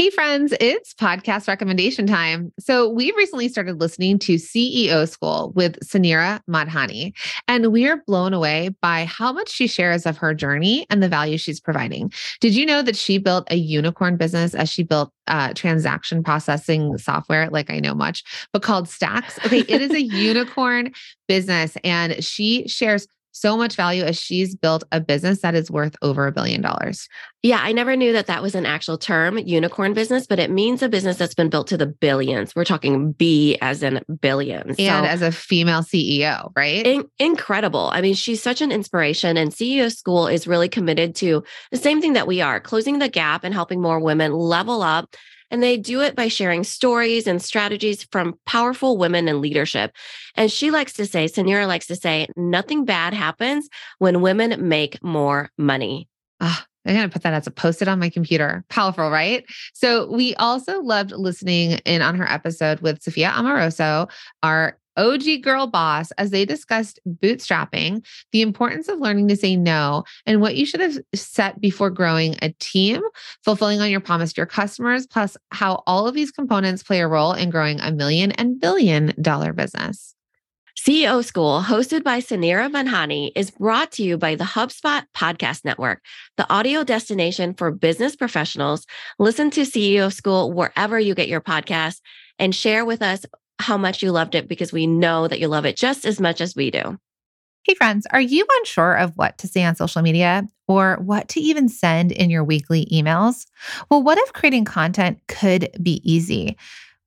Hey, friends, it's podcast recommendation time. So, we recently started listening to CEO School with Suneera Madhani, and we are blown away by how much she shares of her journey and the value she's providing. Did you know that she built a unicorn business as she built uh, transaction processing software? Like, I know much, but called Stax. Okay, it is a unicorn business, and she shares so much value as she's built a business that is worth over a billion dollars. Yeah, I never knew that that was an actual term, unicorn business, but it means a business that's been built to the billions. We're talking B as in billions. And so, as a female CEO, right? In- incredible. I mean, she's such an inspiration, and CEO School is really committed to the same thing that we are closing the gap and helping more women level up and they do it by sharing stories and strategies from powerful women in leadership. And she likes to say, Suneera likes to say, nothing bad happens when women make more money. I'm going to put that as a post it on my computer. Powerful, right? So, we also loved listening in on her episode with Sophia Amoruso, our OG Girl Boss as they discussed bootstrapping, the importance of learning to say no, and what you should have set before growing a team, fulfilling on your promise to your customers, plus how all of these components play a role in growing a million and billion dollar business. CEO School, hosted by Suneera Madhani, is brought to you by the HubSpot Podcast Network, the audio destination for business professionals. Listen to CEO School wherever you get your podcasts and share with us how much you loved it because we know that you love it just as much as we do. Hey, friends, are you unsure of what to say on social media or what to even send in your weekly emails? Well, what if creating content could be easy?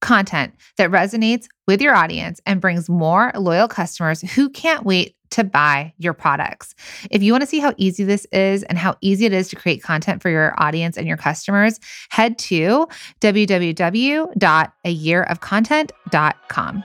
content that resonates with your audience and brings more loyal customers who can't wait to buy your products. If you want to see how easy this is and how easy it is to create content for your audience and your customers, head to www.ayearofcontent.com.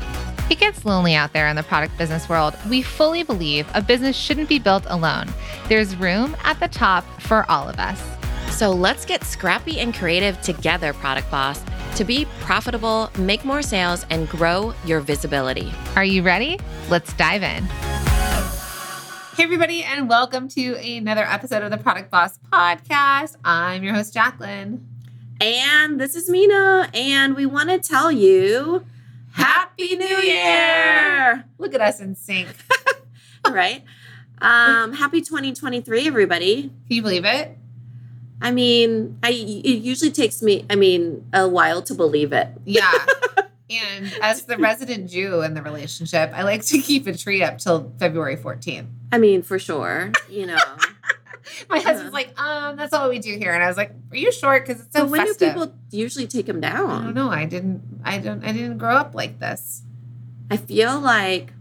It gets lonely out there in the product business world. We fully believe a business shouldn't be built alone. There's room at the top for all of us. So let's get scrappy and creative together, Product Boss, to be profitable, make more sales, and grow your visibility. Are you ready? Let's dive in. Hey, everybody, and welcome to another episode of the Product Boss Podcast. I'm your host, Jacqueline. And this is Mina, and we want to tell you Happy New Year! Look at us in sync. right? Um, happy 2023, everybody. Can you believe it? I mean, I it usually takes me, I mean, a while to believe it. Yeah. and as the resident Jew in the relationship, I like to keep a tree up till February 14th. I mean, for sure, you know. My husband's like, um, that's all we do here, and I was like, "Are you sure? Because it's so." when festive. do people usually take them down? I don't know. I didn't. I don't. I didn't grow up like this. I feel like,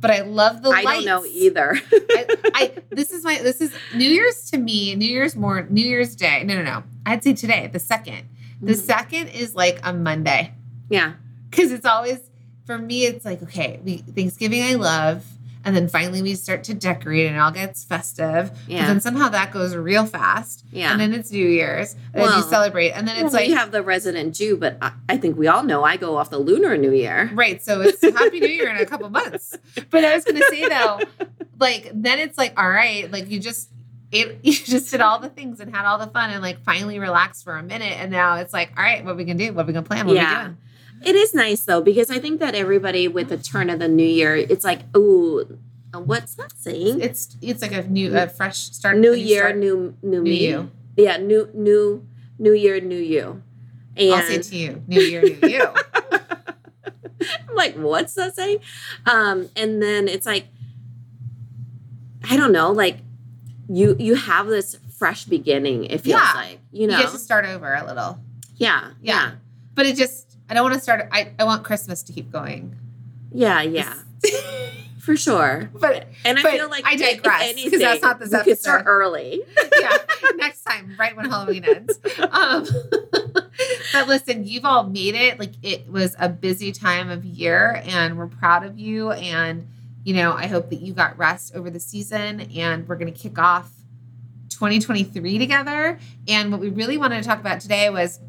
but I love the. I lights. don't know either. I, I, this is my. This is New Year's to me. New Year's more. New Year's Day. No, no, no. I'd say today, the second. The mm. second is like a Monday. Yeah. Because it's always for me. It's like okay, we Thanksgiving. I love And then finally we start to decorate and it all gets festive. Yeah. then somehow that goes real fast. Yeah. And then it's New Year's. And then Well, you celebrate. And then it's Well, like we have the resident Jew, but I, I think we all know I go off the lunar New Year. Right. So it's Happy New Year in a couple months. But I was gonna say though, like then it's like, all right, like you just it you just did all the things and had all the fun and like finally relaxed for a minute. And now it's like, all right, what we can do? What we gonna plan? What Yeah. we doing? It is nice though because I think that everybody with the turn of the new year, it's like, ooh, what's that saying? It's it's like a new a fresh start. new year, start. new new New me. you. Yeah, new new new year, new you. And I'll say to you, New Year, New You. I'm like, what's that saying? Um, and then it's like, I don't know, like you you have this fresh beginning. It feels Yeah. like you know, You get to start over a little. yeah, yeah, But it just I don't want to start I, I want Christmas to keep going. yeah, yeah, for sure. but And I But feel like I digress, 'cause anything, that's not this we could start early. yeah, next time, right when Halloween ends. Um, but listen, you've all made it. Like it was a busy time of year, and we're proud of you. And you know, I hope that you got rest over the season, and we're going to kick off 2023 together. And what we really wanted to talk about today was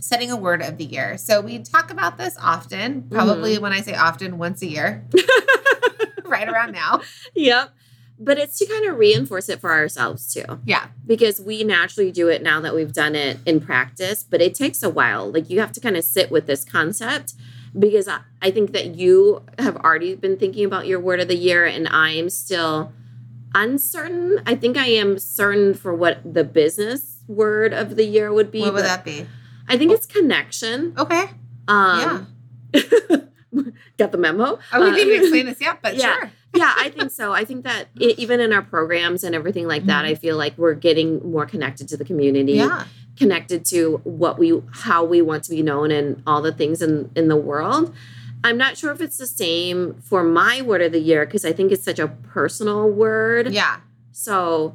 setting a word of the year. So we mm. talk about this often, probably mm-hmm. when I say often, once a year, right around now. Yep. But it's to kind of reinforce it for ourselves too. Yeah. because we naturally do it now that we've done it in practice, but it takes a while. Like you have to kind of sit with this concept because I, I think that you have already been thinking about your word of the year, and I'm still uncertain. I think I am certain for what the business word of the year would be. What would that be? I think it's connection. Okay. Um, got the memo? Oh, we didn't explain this yet, but yeah. sure. yeah, I think so. I think that i even in our programs and everything like that, Mhm. I feel like we're getting more connected to the community, Yeah. connected to what we, how we want to be known, and all the things in in the world. I'm not sure if it's the same for my word of the year because I think it's such a personal word. Yeah. So,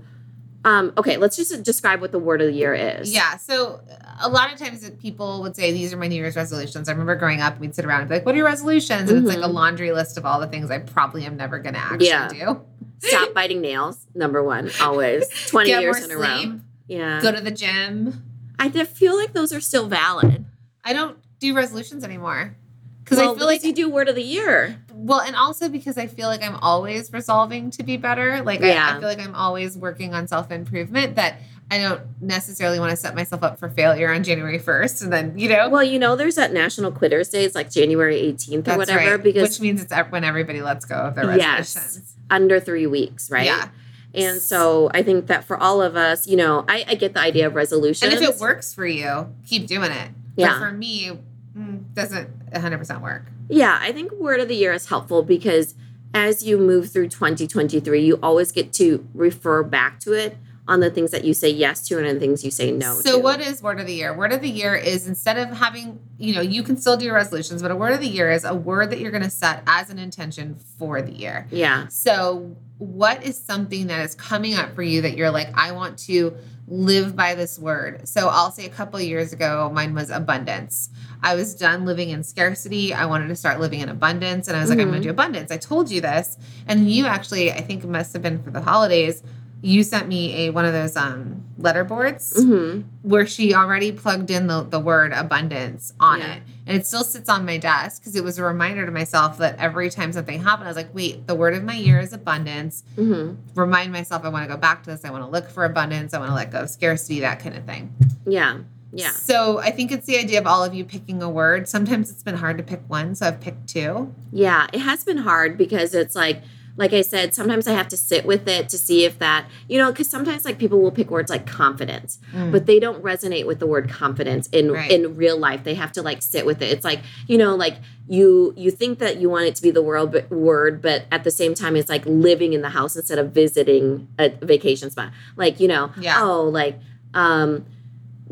um, okay, let's just describe what the word of the year is. Yeah. So a lot of times people would say, These are my New Year's resolutions. I remember growing up, we'd sit around and be like, What are your resolutions? And it's like a Mhm. laundry list of all the things I probably am never going to actually Yeah. do. Stop biting nails. Number one, always. Twenty Get years in a row. Yeah. go to the gym. I feel like those are still valid. I don't do resolutions anymore. Because Well, I feel like you do word of the year. Well, and also because I feel like I'm always resolving to be better. Like I, Yeah. I feel like I'm always working on self improvement. That I don't necessarily want to set myself up for failure on January first, and then you know Well, you know, there's that National Quitters Day. It's like January 18th or that's whatever, right. because which means it's when everybody lets go of their resolutions. Yes. under three weeks, right? Yeah, And so I think that for all of us, you know, I, I get the idea of resolutions. and if it works for you, keep doing it. Yeah. But for me, mm, doesn't 100 percent work. Yeah, I think word of the year is helpful because as you move through 2023, you always get to refer back to it on the things that you say yes to and the things you say no So to. what is word of the year? Word of the year is instead of having, you know, you can still do your resolutions, but a word of the year is a word that you're going to set as an intention for the year. Yeah. So, what is something that is coming up for you that you're like, I want to live by this word? So, I'll say a couple of years ago, mine was abundance. I was done living in scarcity. I wanted to start living in abundance. And I was like, I'm going to do abundance. I told you this. And you actually, I think it must have been for the holidays, you sent me a one of those um letter boards hmm where she already plugged in the, the word abundance on Yeah. it. And it still sits on my desk because it was a reminder to myself that every time something happened, I was like, wait, the word of my year is abundance. hmm Remind myself I want to go back to this. I want to look for abundance. I want to let go of scarcity, that kind of thing. Yeah. Yeah. So I think it's the idea of all of you picking a word. Sometimes it's been hard to pick one. So I've picked two. Yeah, it has been hard because it's like, like I said, sometimes I have to sit with it to see if that, you know, because sometimes like people will pick words like confidence, but they don't resonate with the word confidence in Right. in real life. They have to like sit with it. It's like you know, like you you think that you want it to be the world but, word, but at the same time, it's like living in the house instead of visiting a vacation spot. Like you know, Yeah. oh, like um,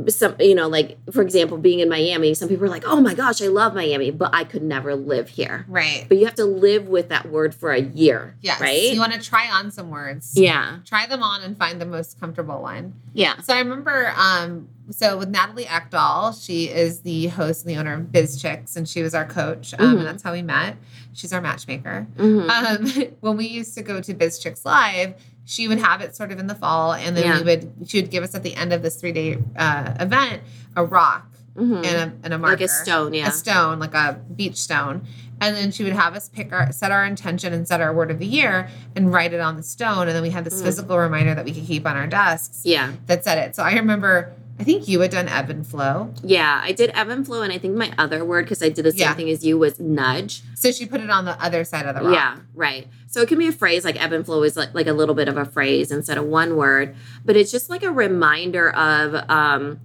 some you know like for example being in miami some people are like oh my gosh i love miami but i could never live here Right. but you have to live with that word for a year Yes. right You want to try on some words. yeah Try them on and find the most comfortable one. yeah So I remember, um, so with Natalie Ekdahl, she is the host and the owner of Biz Chix, and she was our coach, um, Mhm. and that's how we met. She's our matchmaker. Mhm. Um, when we used to go to Biz Chix Live, she would have it sort of in the fall, and then Yeah. we would she would give us at the end of this three day uh, event a rock Mhm. and a and a marker, like a stone yeah a stone, like a beach stone. And then she would have us pick our set our intention and set our word of the year and write it on the stone. And then we had this Mm. physical reminder that we could keep on our desks yeah that said it. So I remember I think you had done ebb and flow. yeah i did ebb and flow and i think my other word because i did the same Yeah. thing as you was nudge So she put it on the other side of the rock. Yeah, right. So it can be a phrase like ebb and flow is like, like a little bit of a phrase instead of one word, but it's just like a reminder of um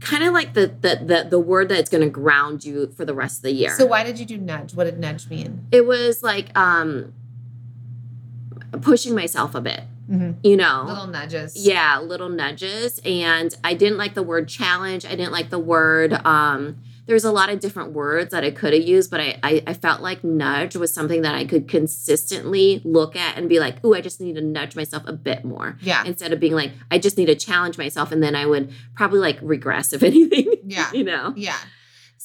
kind of like the the the, the word that's going to ground you for the rest of the year. So why did you do nudge? What did nudge mean? it was like um pushing myself a bit, Mhm. you know. Little nudges. Yeah, little nudges. And I didn't like the word challenge. I didn't like the word. Um, there's a lot of different words that I could have used, but I, I I felt like nudge was something that I could consistently look at and be like, ooh, I just need to nudge myself a bit more. Yeah. Instead of being like, I just need to challenge myself and then I would probably like regress if anything. Yeah. you know? Yeah.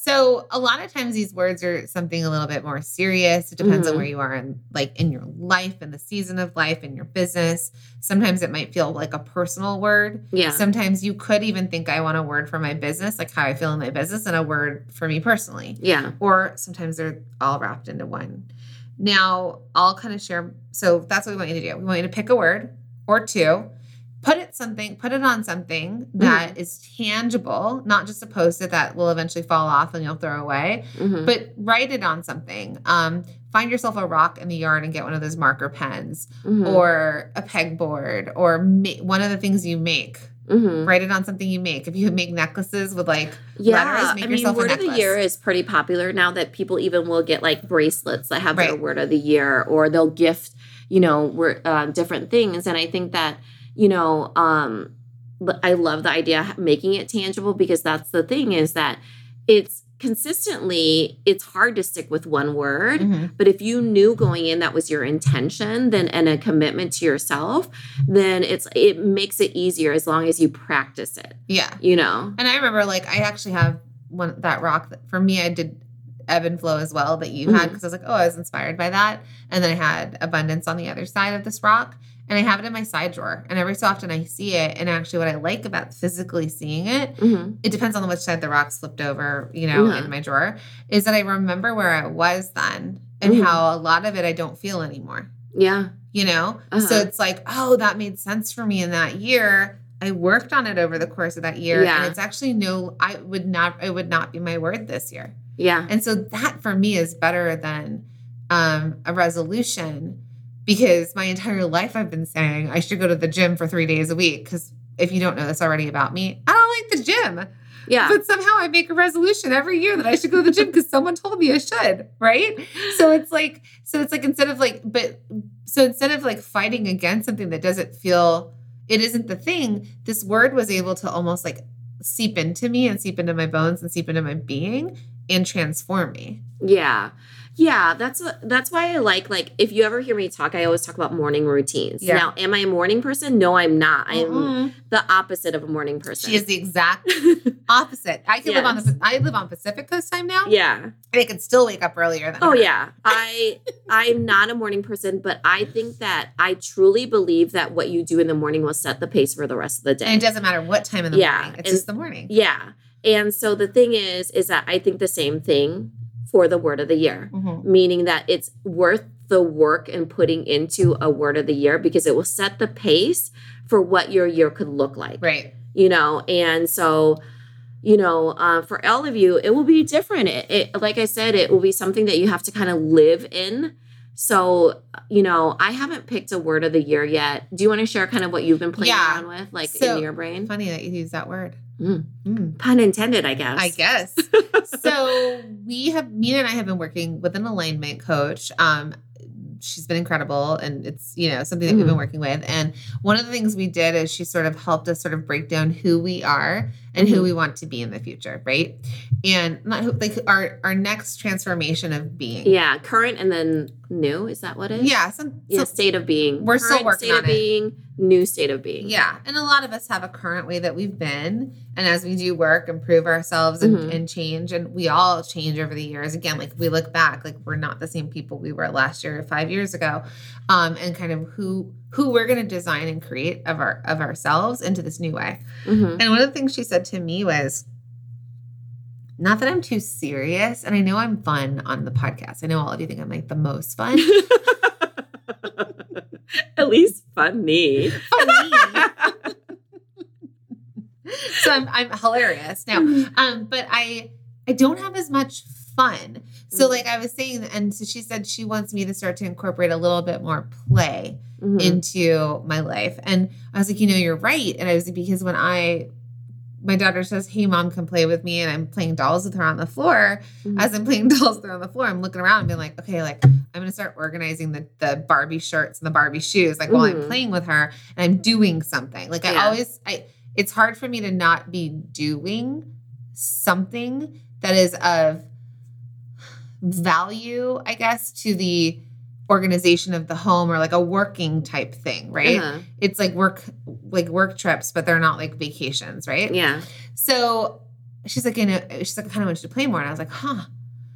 So a lot of times these words are something a little bit more serious. It depends on Mhm. where you are in like in your life and the season of life in your business. Sometimes it might feel like a personal word. Yeah. Sometimes you could even think I want a word for my business, like how I feel in my business, and a word for me personally. yeah. Or sometimes they're all wrapped into one. Now I'll kind of share. So that's what we want you to do. We want you to pick a word or two, put it something, put it on something that is tangible, not just a post-it that will eventually fall off and you'll throw away, Mhm. but write it on something. Um, find yourself a rock in the yard and get one of those marker pens Mhm. or a pegboard or ma- one of the things you make. Mhm. Write it on something you make. If you make necklaces with like Yeah, letters, make I mean, yourself a word of the year is pretty popular now that people even will get like bracelets that have their word of the year, or they'll gift, you know, word, uh, different things. And I think that, you know, um, I love the idea of making it tangible because that's the thing is that it's consistently it's hard to stick with one word. Mhm. But if you knew going in that was your intention, then and a commitment to yourself, then it's it makes it easier as long as you practice it. yeah. You know. And I remember, like, I actually have one that rock that for me, I did ebb and flow as well that you had Mhm. because I was like, oh, I was inspired by that. And then I had abundance on the other side of this rock. And I have it in my side drawer. And every so often I see it. And actually, what I like about physically seeing it, Mhm. it depends on which side the rock slipped over, you know, Yeah. in my drawer, is that I remember where I was then and Mhm. how a lot of it I don't feel anymore Yeah. you know? So Uh-huh. it's like, oh, that made sense for me in that year. I worked on it over the course of that year. Yeah. And it's actually no, I would not, it would not be my word this year. Yeah. And so that for me is better than um, a resolution because my entire life I've been saying I should go to the gym for three days a week. Because if you don't know this already about me, I don't like the gym. Yeah. But somehow I make a resolution every year that I should go to the gym because someone told me I should, right? So it's like, so it's like instead of like, but so instead of like fighting against something that doesn't feel, it isn't the thing, this word was able to almost like seep into me and seep into my bones and seep into my being and transform me. Yeah. Yeah, that's what that's why I like like if you ever hear me talk, I always talk about morning routines. Yeah. Now, am I a morning person? No, I'm not. I'm Mm-mm. the opposite of a morning person. She is the exact opposite. I can live on the I live on Pacific Coast time now. yeah. And I can still wake up earlier than Oh her. yeah. I I'm not a morning person, but I think that I truly believe that what you do in the morning will set the pace for the rest of the day. And it doesn't matter what time in the Yeah, morning. It's and- just the morning. yeah. And so the thing is is that I think the same thing for the word of the year. Mhm. meaning that it's worth the work and putting into a word of the year because it will set the pace for what your year could look like Right. you know and so you know uh, for all of you it will be different it, it like i said it will be something that you have to kind of live in so you know i haven't picked a word of the year yet do you want to share kind of what you've been playing Yeah. around with like So- in your brain Funny that you use that word. Mm. Mm. pun intended i guess I guess. so we have Mina and I have been working with an alignment coach. Um she's been incredible and it's you know something that we've been Mhm. working with and one of the things we did is she sort of helped us sort of break down who we are and who Mhm. we want to be in the future, right? And not who- like our our next transformation of being. Yeah, current and then new. Is that what it is? Yeah. Some, Yeah, some- state of being. We're still working state on of it. being, new state of being. Yeah. And a lot of us have a current way that we've been. And as we do work, improve ourselves and, Mhm. and change, and we all change over the years. Again, like we look back, like we're not the same people we were last year or five years ago. Um, and kind of who who we're gonna design and create of our of ourselves into this new way. Mhm. And one of the things she said to me was, not that I'm too serious, and I know I'm fun on the podcast. I know all of you think I'm like the most fun. At least funny. Funny. so I'm I'm hilarious now. Um, but I I don't have as much fun. So like I was saying, and so she said she wants me to start to incorporate a little bit more play Mhm. into my life. And I was like, you know, you're right. And I was like, because when I my daughter says, Hey mom, come play with me, and I'm playing dolls with her on the floor. Mhm. As I'm playing dolls with her on the floor, I'm looking around and being like, okay, like I'm gonna start organizing the the Barbie shirts and the Barbie shoes, like while I'm Mhm. playing with her and I'm doing something. Like I always I it's hard for me to not be doing something that is of value, I guess, to the organization of the home or like a working type thing, right? Uh-huh. It's like work like work trips, but they're not like vacations, right? Yeah. So she's like, you know, she's like, I kind of want you to play more. And I was like, huh,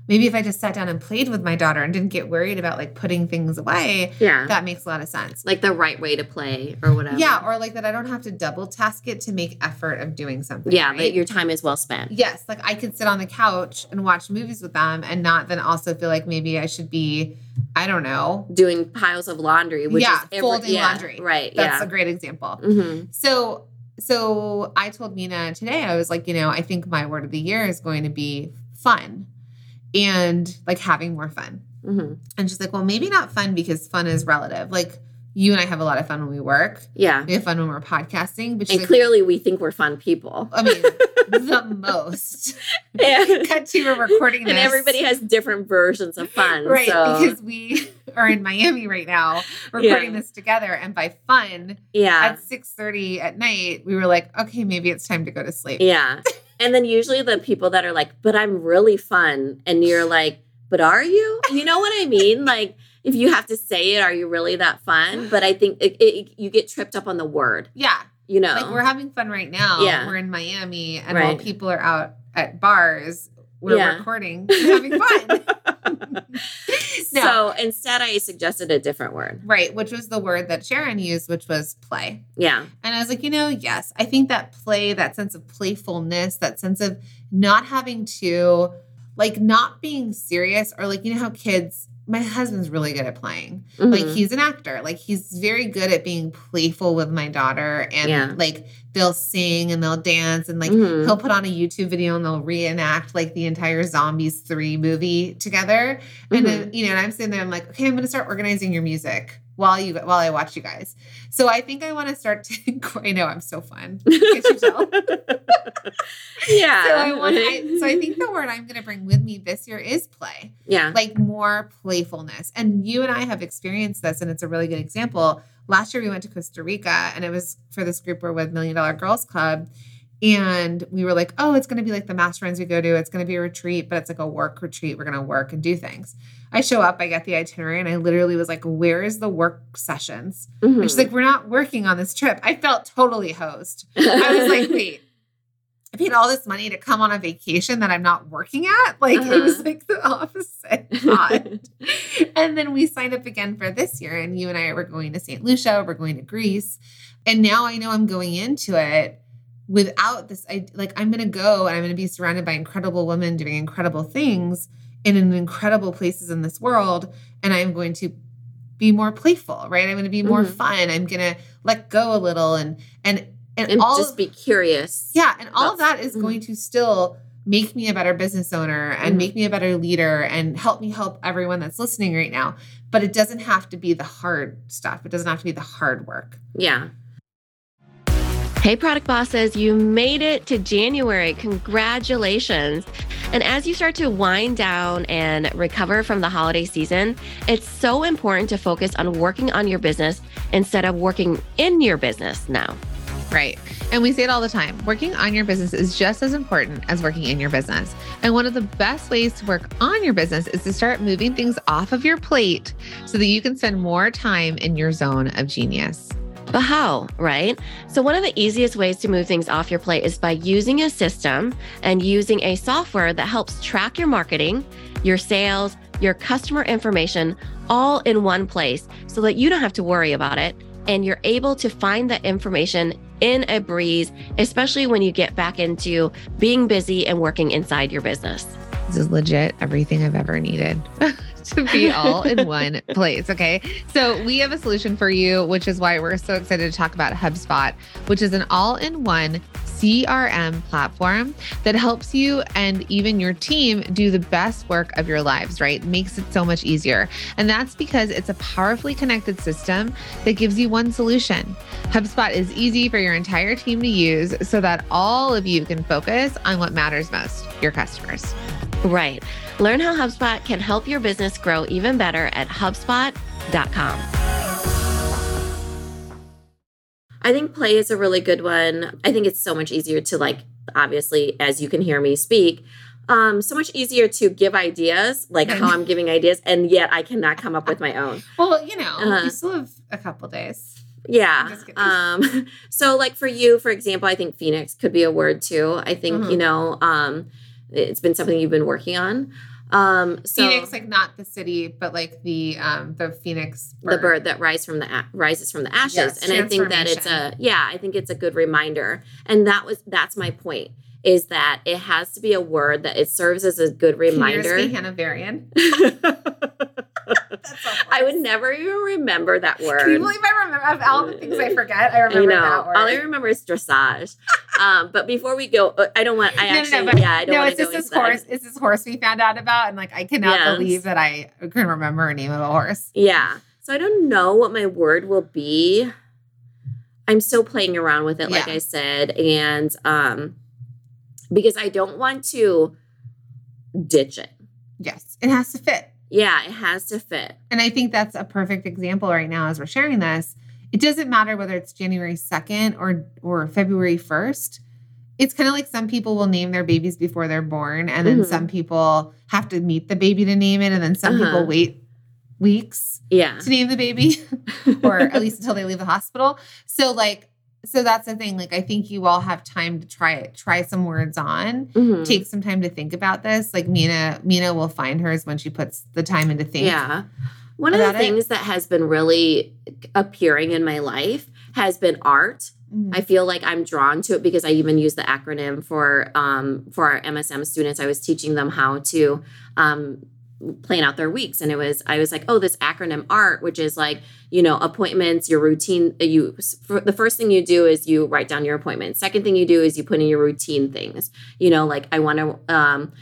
maybe if I just sat down and played with my daughter and didn't get worried about like putting things away, Yeah. that makes a lot of sense. like the right way to play or whatever. Yeah, or like that I don't have to double task it to make effort of doing something. Yeah, right? that your time is well spent. Yes, like I could sit on the couch and watch movies with them and not then also feel like maybe I should be, I don't know. Doing piles of laundry, which yeah, is every, folding yeah, laundry. Right. That's yeah. a great example. hmm So so I told Mina today, I was like, you know, I think my word of the year is going to be fun and like having more fun. hmm And she's like, well, maybe not fun because fun is relative. Like you and I have a lot of fun when we work. Yeah. We have fun when we're podcasting. But And like, clearly, we think we're fun people. I mean, the most. and, Cut to we're recording this. and everybody has different versions of fun. right so, because we are in Miami right now recording Yeah. this together and by fun yeah. at 6:30 at night we were like okay maybe it's time to go to sleep. Yeah. And then usually the people that are like, but I'm really fun. And you're like, but are you? You know what I mean? Like, if you have to say it, are you really that fun? But I think it, it, you get tripped up on the word, Yeah. you know? Like we're having fun right now. Yeah. We're in Miami and while Right. people are out at bars we're Yeah. recording having fun. No. So instead, I suggested a different word. right, which was the word that Sharon used which was play. Yeah. And I was like, you know, yes, I think that play, that sense of playfulness, that sense of not having to, like, not being serious, or like, you know, how kids, my husband's really good at playing. Like, Mhm. he's an actor. Like, he's very good at being playful with my daughter. And Yeah. like, they'll sing and they'll dance and like, Mhm. he'll put on a YouTube video and they'll reenact like the entire Zombies 3 movie together. And then, you know, and I'm sitting there, I'm like, okay, I'm going to start organizing your music while you while I watch you guys. So I think I want to start to. I know I'm so fun. Can't you tell? yeah. So I want. I, so I think the word I'm going to bring with me this year is play, yeah. like more playfulness. And you and I have experienced this, and it's a really good example. Last year we went to Costa Rica, and it was for this group we're with Million Dollar Girls Club. And we were like, oh, it's going to be like the masterminds we go to. It's going to be a retreat, but it's like a work retreat. We're going to work and do things. I show up, I get the itinerary, and I literally was like, where is the work sessions? Mhm. And she's like, we're not working on this trip. I felt totally hosed. I was like, wait, I paid all this money to come on a vacation that I'm not working at? Like, it was Uh-huh. like the opposite. thought. and then we signed up again for this year, and you and I were going to St. Lucia, we're going to Greece. And now I know I'm going into it without this. I like, I'm going to go and I'm going to be surrounded by incredible women doing incredible things in an incredible places in this world. And I'm going to be more playful, right? I'm going to be more Mhm. fun. I'm going to let go a little and, and, and, and all just of- be curious. yeah, and all of that is mhm. going to still make me a better business owner and Mhm. make me a better leader and help me help everyone that's listening right now. But it doesn't have to be the hard stuff. It doesn't have to be the hard work. Yeah. Hey, product bosses, you made it to January. Congratulations. And as you start to wind down and recover from the holiday season, it's so important to focus on working on your business instead of working in your business now. Right. And we say it all the time working on your business is just as important as working in your business. And one of the best ways to work on your business is to start moving things off of your plate so that you can spend more time in your zone of genius. But how, right? So, one of the easiest ways to move things off your plate is by using a system and using a software that helps track your marketing, your sales, your customer information all in one place so that you don't have to worry about it and you're able to find that information in a breeze, especially when you get back into being busy and working inside your business. This is legit everything I've ever needed. to be all in one place. Okay. So we have a solution for you, which is why we're so excited to talk about HubSpot, which is an all in one CRM platform that helps you and even your team do the best work of your lives, right? Makes it so much easier. And that's because it's a powerfully connected system that gives you one solution. HubSpot is easy for your entire team to use so that all of you can focus on what matters most your customers. Right. Learn how HubSpot can help your business grow even better at HubSpot.com. I think play is a really good one. I think it's so much easier to like, obviously, as you can hear me speak, um, so much easier to give ideas, like how I'm giving ideas, and yet I cannot come up with my own. Well, you know, uh, you still have a couple days. Yeah. Um, so like for you, for example, I think Phoenix could be a word too. I think, mm-hmm. you know, um, it's been something you've been working on. Um, so Phoenix, like not the city, but like the um the Phoenix bird. the bird that rises from the rises from the ashes. Yes, and I think that it's a yeah, I think it's a good reminder. And that was that's my point is that it has to be a word that it serves as a good reminder. Can Hanoverian? I would never even remember that word. Can you believe I remember of all the things I forget? I remember I know. that word. All I remember is dressage. um, but before we go, uh, I don't want. I no, actually, no, no, yeah, I don't. No, it's just this horse. It's this horse we found out about, and like I cannot yes. believe that I can remember a name of a horse. Yeah. So I don't know what my word will be. I'm still playing around with it, like yeah. I said, and um, because I don't want to ditch it. Yes, it has to fit. Yeah, it has to fit. And I think that's a perfect example right now as we're sharing this. It doesn't matter whether it's January 2nd or or February 1st. It's kind of like some people will name their babies before they're born and then mm-hmm. some people have to meet the baby to name it and then some uh-huh. people wait weeks yeah. to name the baby or at least until they leave the hospital. So like so that's the thing like i think you all have time to try it try some words on mm-hmm. take some time to think about this like mina mina will find hers when she puts the time into think yeah one of the things it. that has been really appearing in my life has been art mm-hmm. I feel like I'm drawn to it because I even use the acronym for um, for our MSM students. I was teaching them how to um, plan out their weeks. And it was i was like oh this acronym art which is like you know appointments your routine uh, you the first thing you do is you write down your appointments. Second thing you do is you put in your routine things. You know like i want to um,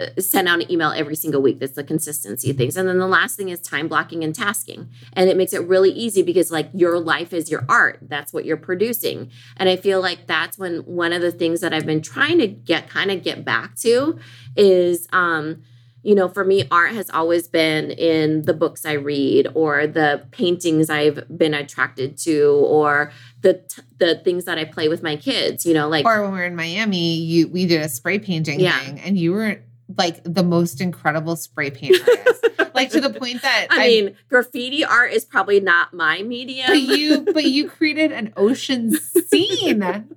uh, send out an email every single week that's the consistency things. And then the last thing is time blocking and tasking. And it makes it really easy because like your life is your art. That's what you're producing. And i feel like that's when one of the things that i've been trying to get kind of get back to is um you know, for me, art has always been in the books I read or the paintings I've been attracted to or the the things that I play with my kids, you know, like or when we were in Miami, you we did a spray painting yeah. thing and you were like the most incredible spray paint artist. like to the point that I, I, mean, graffiti art is probably not my medium. But you but you created an ocean scene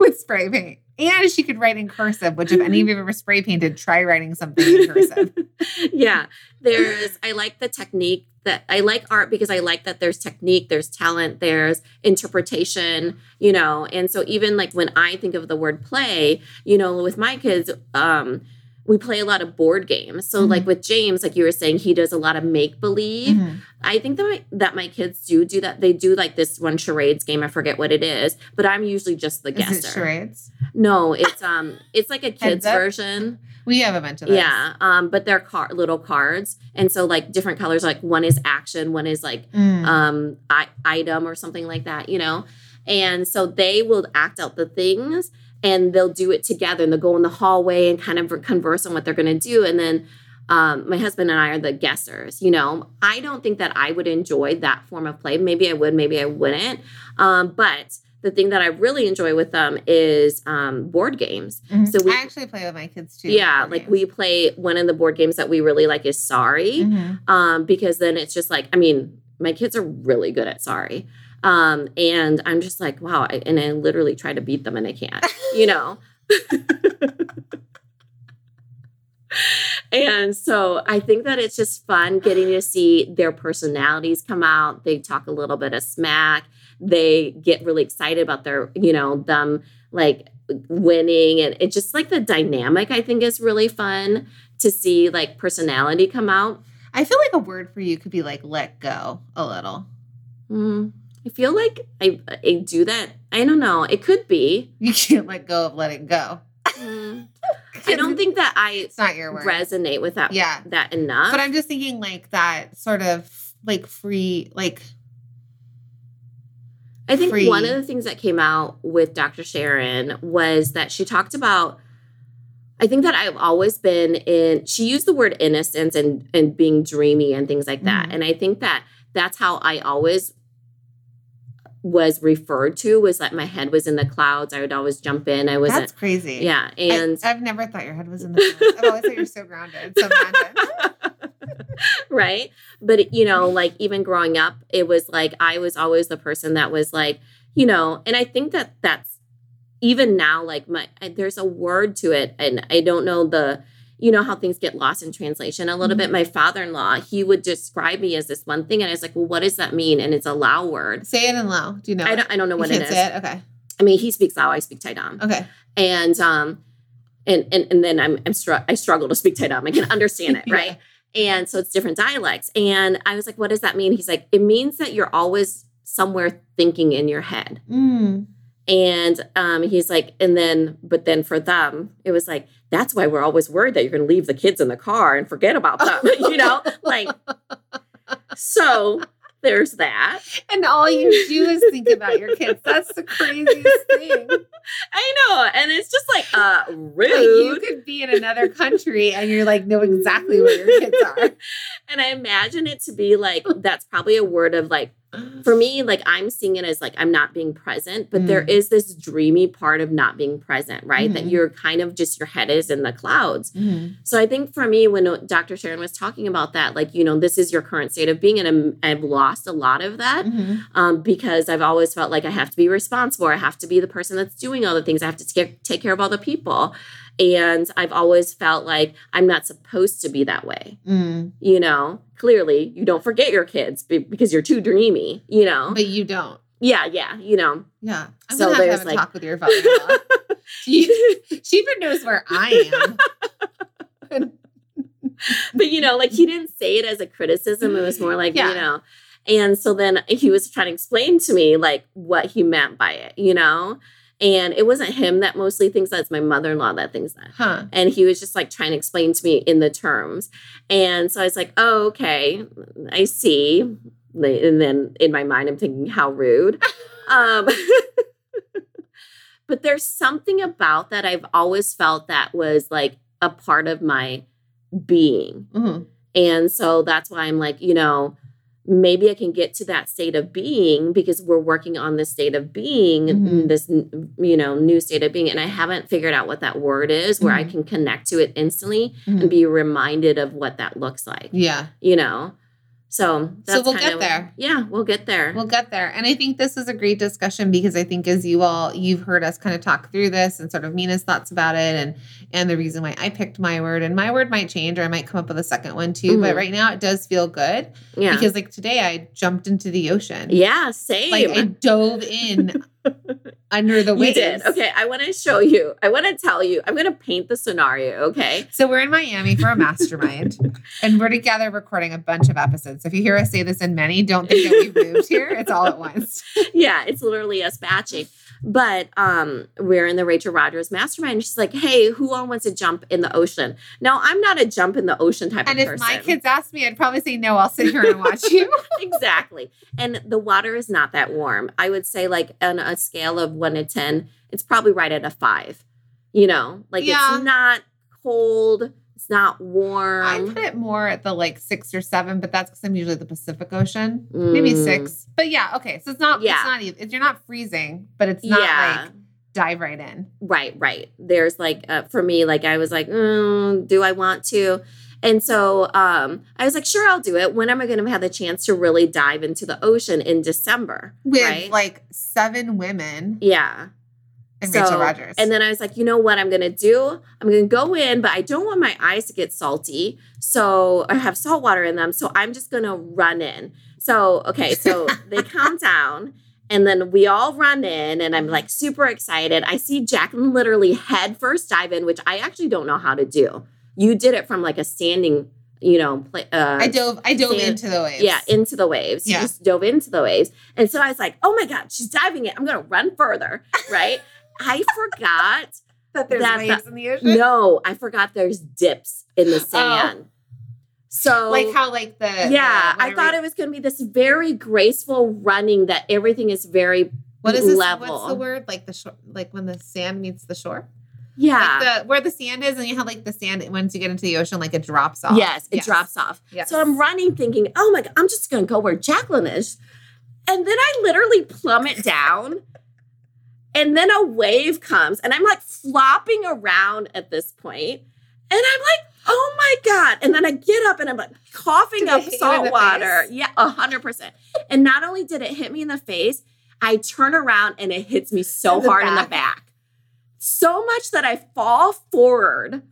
with spray paint. And she could write in cursive, which if any of you have ever spray painted, try writing something in cursive. yeah. There's I like the technique that I like art because I like that there's technique, there's talent, there's interpretation, you know. And so even like when I think of the word play, you know, with my kids, um, we play a lot of board games. So mm-hmm. like with James, like you were saying, he does a lot of make believe. Mm-hmm. I think that my, that my kids do do that. They do like this one charades game. I forget what it is, but I'm usually just the is guesser. It charades? No, it's um, it's like a kids version. We have a bunch of those. Yeah, um, but they're car- little cards, and so like different colors. Like one is action, one is like mm. um, I- item or something like that. You know, and so they will act out the things and they'll do it together and they'll go in the hallway and kind of converse on what they're going to do and then um, my husband and i are the guessers you know i don't think that i would enjoy that form of play maybe i would maybe i wouldn't um, but the thing that I really enjoy with them is um, board games. So we- I actually play with my kids too. yeah, like games. we play one of the board games that we really like is Sorry, Mhm. um, because then it's just like I mean, my kids are really good at Sorry, um, and I'm just like wow, I, and I literally try to beat them and I can't, you know. And so I think that it's just fun getting to see their personalities come out. They talk a little bit of smack. They get really excited about their, you know, them like winning. And it just like the dynamic, I think, is really fun to see like personality come out. I feel like a word for you could be like let go a little. Mm, I feel like I, I do that. I don't know. It could be. You can't let go of letting go. Mm, I don't think that I it's not your word. resonate with that, Yeah. that enough. But I'm just thinking like that sort of like free, like I think free. one of the things that came out with Dr. Sharon was that she talked about I think that I've always been in she used the word innocence and and being dreamy and things like that. Mhm. And I think that that's how I always was referred to was that my head was in the clouds. I would always jump in. I wasn't that's crazy. yeah, and I, have never thought your head was in the clouds. I've always thought you're so grounded. So right? But you know, like even growing up, it was like I was always the person that was like, you know, and I think that that's even now like my I- there's a word to it and I don't know the you know how things get lost in translation a little bit. My father-in-law, he would describe me as this one thing and I was like, "Well, what does that mean?" And it's a Lao word. Say it in low. Do you know? I don't I don't know You what it is. say it? Okay. I mean, he speaks Lao, I speak Tai Dam Okay. and um and and, and then i'm i'm str- i struggle to speak Taidam. i can understand it Yeah. right and so it's different dialects and i was like what does that mean he's like it means that you're always somewhere thinking in your head Mm. And um he's like and then but then for them it was like that's why we're always worried that you're going to leave the kids in the car and forget about them you know like so there's that And all you do is think about your kids. That's the craziest thing. i know and it's just like uh rude Like you could be in another country and you're like know exactly where your kids are. And I imagine it to be like that's probably a word of like for me, like I'm seeing it as like I'm not being present, but there Mm. is this dreamy part of not being present, right? That Mhm. you're kind of just your head is in the clouds. Mhm. So I think for me, when uh, Dr. Sharon was talking about that, like, you know, this is your current state of being, and I'm, I've lost a lot of that Mhm. um, because I've always felt like I have to be responsible. I have to be the person that's doing all the things. I have to take, take care of all the people. And I've always felt like I'm not supposed to be that way Mm. you know clearly you don't forget your kids because you're too dreamy you know But you don't. yeah yeah you know Yeah. I'm So gonna have to have a like- talk with your father-in-law. she, she even knows where I am. but you know like he didn't say it as a criticism it was more like Yeah. you know and so then he was trying to explain to me like what he meant by it you know and it wasn't him that mostly thinks that it's my mother-in-law that thinks that. Huh. and he was just like trying to explain to me in the terms. And so i was like oh okay. I see. And then in my mind i'm thinking how rude. Um but there's something about that i've always felt that was like a part of my being. Mhm. and so that's why i'm like you know maybe i can get to that state of being because we're working on this state of being Mhm. this you know new state of being and i haven't figured out what that word is where i Mhm. can connect to it instantly Mhm. and be reminded of what that looks like Yeah. you know so that's we'll kind get of- there. yeah we'll get there We'll get there. And I think this is a great discussion because I think as you all you've heard us kind of talk through this and sort of Mina's thoughts about it and and the reason why I picked my word and my word might change or I might come up with a second one too. But Mhm. right now it does feel good yeah because like today I jumped into the ocean. yeah same Like I dove in under the you did okay i want to show you i want to tell you i'm going to paint the scenario okay So we're in Miami for a mastermind, and we're together recording a bunch of episodes. So if you hear us say this in many, don't think that we moved here. It's all at once. yeah, it's literally us batching. But um, we're in the Rachel Rodgers mastermind. She's like, hey, who all wants to jump in the ocean? Now, I'm not a jump in the ocean type And of if person. my kids asked me, I'd probably say no. I'll sit here and watch you. exactly. And the water is not that warm. I would say, like, on a scale of one to 10, it's probably right at a five. You know, like Yeah. it's not cold, it's not warm. I put it more at the like six or seven, but that's because I'm usually the Pacific Ocean. Maybe Mm. six. But yeah, okay. So it's not Yeah. it's not even you're not freezing, but it's not Yeah. like dive right in. Right, right. There's like uh, for me, like I was like, mm, do I want to? And so um, I was like, sure, I'll do it. When am I going to have the chance to really dive into the ocean in December? With right? like seven women yeah. And So- Rachel Rodgers. And then I was like, you know what I'm going to do? I'm going to go in, but I don't want my eyes to get salty. So I have salt water in them. So I'm just going to run in. So, okay. So they count down. And then we all run in, and I'm like super excited. I see Jacqueline literally head first dive in, which I actually don't know how to do. You did it from like a standing, you know, play, uh, I dove I dove Sand- into the waves. yeah, into the waves. Yeah. You just dove into the waves. And so I was like, oh my God, she's diving it. I'm going to run further. Right. I forgot. that there's that waves in the ocean. No, I forgot there's dips in the oh. sand. So, Oh. Like how like the yeah, the- I thought it was going to be this very graceful running that everything is very, what is this level. what's the word? Like the shore like when the sand meets the shore? yeah. Like the where the sand is and you have like the sand once you get into the ocean, like it drops off. Yes, it drops off. Yes. So I'm running thinking, oh my God, I'm just going to go where Jacqueline is. And then I literally plummet down. And then a wave comes and I'm like flopping around at this point. And I'm like, oh my God. And then I get up and I'm like coughing up hit you in salt water. face? Yeah, a hundred percent. And not only did it hit me in the face, I turn around and it hits me so hard in the back. back. So much that I fall forward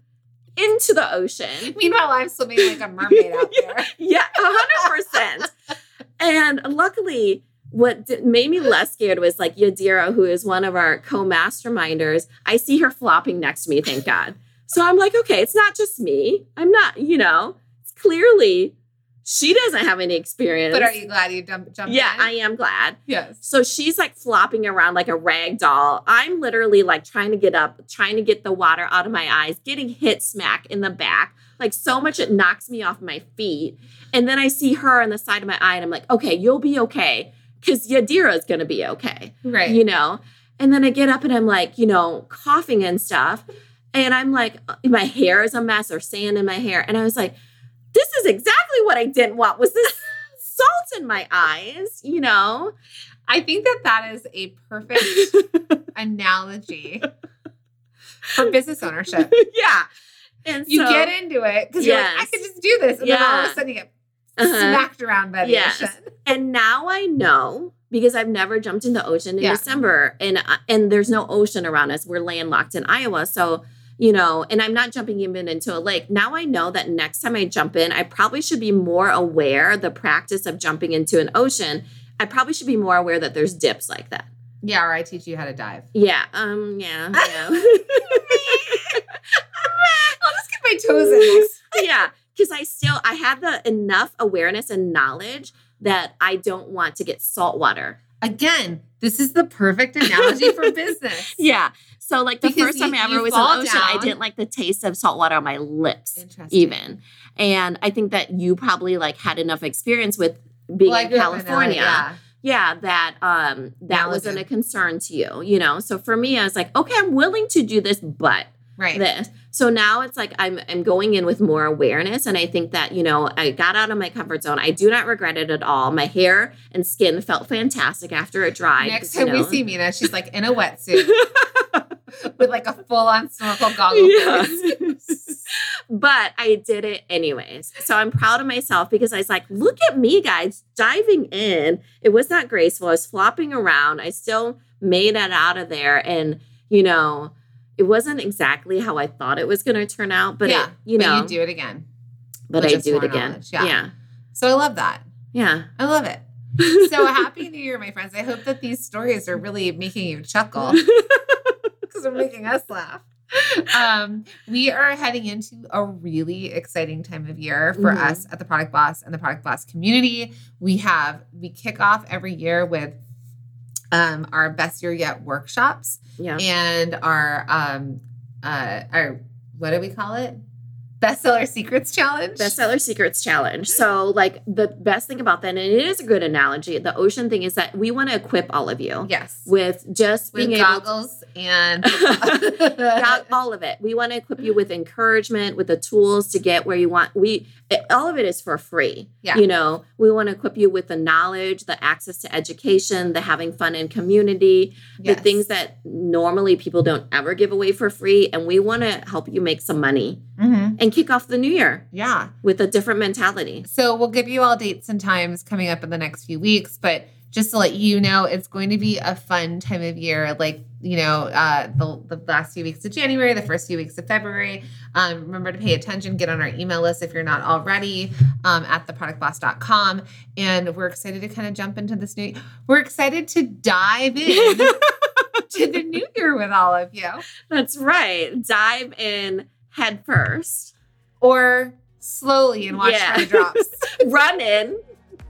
into the ocean. Meanwhile, I'm swimming like a mermaid out there. Yeah, hundred percent. And luckily, what did, made me less scared was like Yadira, who is one of our co-masterminders. I see her flopping next to me, thank God. So I'm like, okay, it's not just me. I'm not, you know, it's clearly she doesn't have any experience. But are you glad you jumped jumped Yeah, in? I am glad. yes. So she's like flopping around like a rag doll. I'm literally like trying to get up, trying to get the water out of my eyes, getting hit smack in the back. Like so much it knocks me off my feet. And then I see her on the side of my eye and I'm like, okay, you'll be okay. Cause Yadira is gonna be okay. Right. You know? And then I get up and I'm like, you know, coughing and stuff. And I'm like, uh, my hair is a mess or sand in my hair. And I was like, this is exactly what I didn't want was this salt in my eyes, you know? I think that that is a perfect analogy for business ownership. yeah. And You so, get into it because you're like, I Yes. could just do this. And then all of a sudden you get Uh-huh. smacked around by the Yes. ocean. and now I know because I've never jumped in the ocean in Yeah. December and uh, and there's no ocean around us. We're landlocked in Iowa. So, you know, and I'm not jumping even into a lake. Now I know that next time I jump in, I probably should be more aware the practice of jumping into an ocean. I probably should be more aware that there's dips like that. Yeah, or I teach you how to dive. Yeah. Um, yeah. Yeah. I'll just get my toes in yeah because i still i had the enough awareness and knowledge that i don't want to get salt water Again, this is the perfect analogy for business. yeah so like the Because first time you- i ever was in the ocean i didn't like the taste of salt water on my lips Interesting. even and i think that you probably like had enough experience with being Well, in grew up in california yeah. yeah that um that wasn't a concern to you you know so for me i was like okay i'm willing to do this but Right. this. So now it's like I'm I'm going in with more awareness and I think that, you know, I got out of my comfort zone. I do not regret it at all. My hair and skin felt fantastic after it dried. Next you time we see Minna, she's like in a wetsuit with like a full on snorkel goggle. Yeah. but I did it anyways. So I'm proud of myself because I was like, look at me, guys, diving in. It was not graceful. I was flopping around. I still made it out of there. And, you know, it wasn't exactly how I thought it was going to turn out, but yeah, it, you but know, you do it again. but I do it again. Yeah. yeah. So I love that. Yeah. I love it. So happy New Year, my friends. I hope that these stories are really making you chuckle because they're making us laugh. Um, we are heading into a really exciting time of year for Mhm. us at the Product Boss and the Product Boss community. We have we kick off every year with um, our best year yet workshops yeah. and our um, uh, our what do we call it? Bestseller secrets challenge. Bestseller secrets challenge. So, like the best thing about that, and it is a good analogy. The ocean thing is that we want to equip all of you yes. with just With being able to goggles and all of it. We want to equip you with encouragement, with the tools to get where you want. We it, all of it is for free. Yeah. You know, we want to equip you with the knowledge, the access to education, the having fun in community, Yes. the things that normally people don't ever give away for free, and we want to help you make some money Mhm. and kick off the new year Yeah. with a different mentality. So we'll give you all dates and times coming up in the next few weeks, but just to let you know, it's going to be a fun time of year. Like you know, uh, the, the last few weeks of January, the first few weeks of February. Um, remember to pay attention. Get on our email list if you're not already um, at theproductboss.com. And we're excited to kind of jump into this new. We're excited to dive in to the new year with all of you, That's right. Dive in head first, or slowly and watch Yeah. how it drops. run in,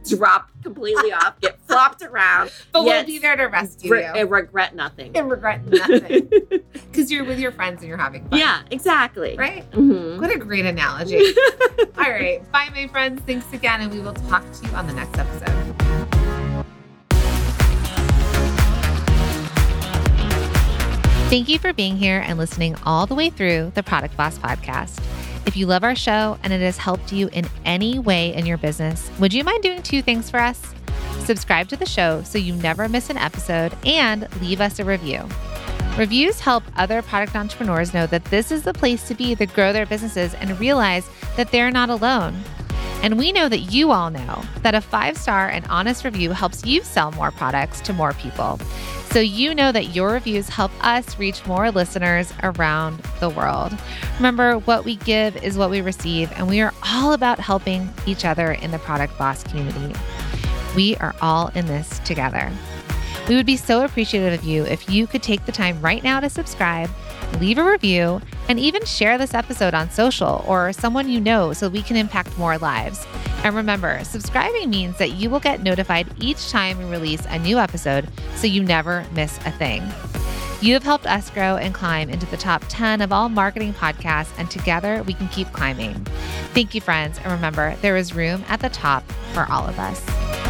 drop completely off, get flopped around, But Yes. we'll be there to rescue re- you. and regret nothing. and regret nothing because you're with your friends and you're having fun. yeah, exactly. Right? Mhm. What a great analogy. All right. Bye, my friends. Thanks again. And we will talk to you on the next episode. Thank you for being here and listening all the way through the Product Boss podcast. If you love our show and it has helped you in any way in your business, would you mind doing two things for us? Subscribe to the show so you never miss an episode and leave us a review. Reviews help other product entrepreneurs know that this is the place to be to grow their businesses and realize that they're not alone. And we know that you all know that a five star and honest review helps you sell more products to more people. So you know that your reviews help us reach more listeners around the world. Remember, what we give is what we receive, and we are all about helping each other in the Product Boss community. We are all in this together. We would be so appreciative of you if you could take the time right now to subscribe, leave a review, and even share this episode on social or someone you know so we can impact more lives. And remember, subscribing means that you will get notified each time we release a new episode so you never miss a thing. You have helped us grow and climb into the top 10 of all marketing podcasts, and together we can keep climbing. Thank you, friends. And remember, there is room at the top for all of us.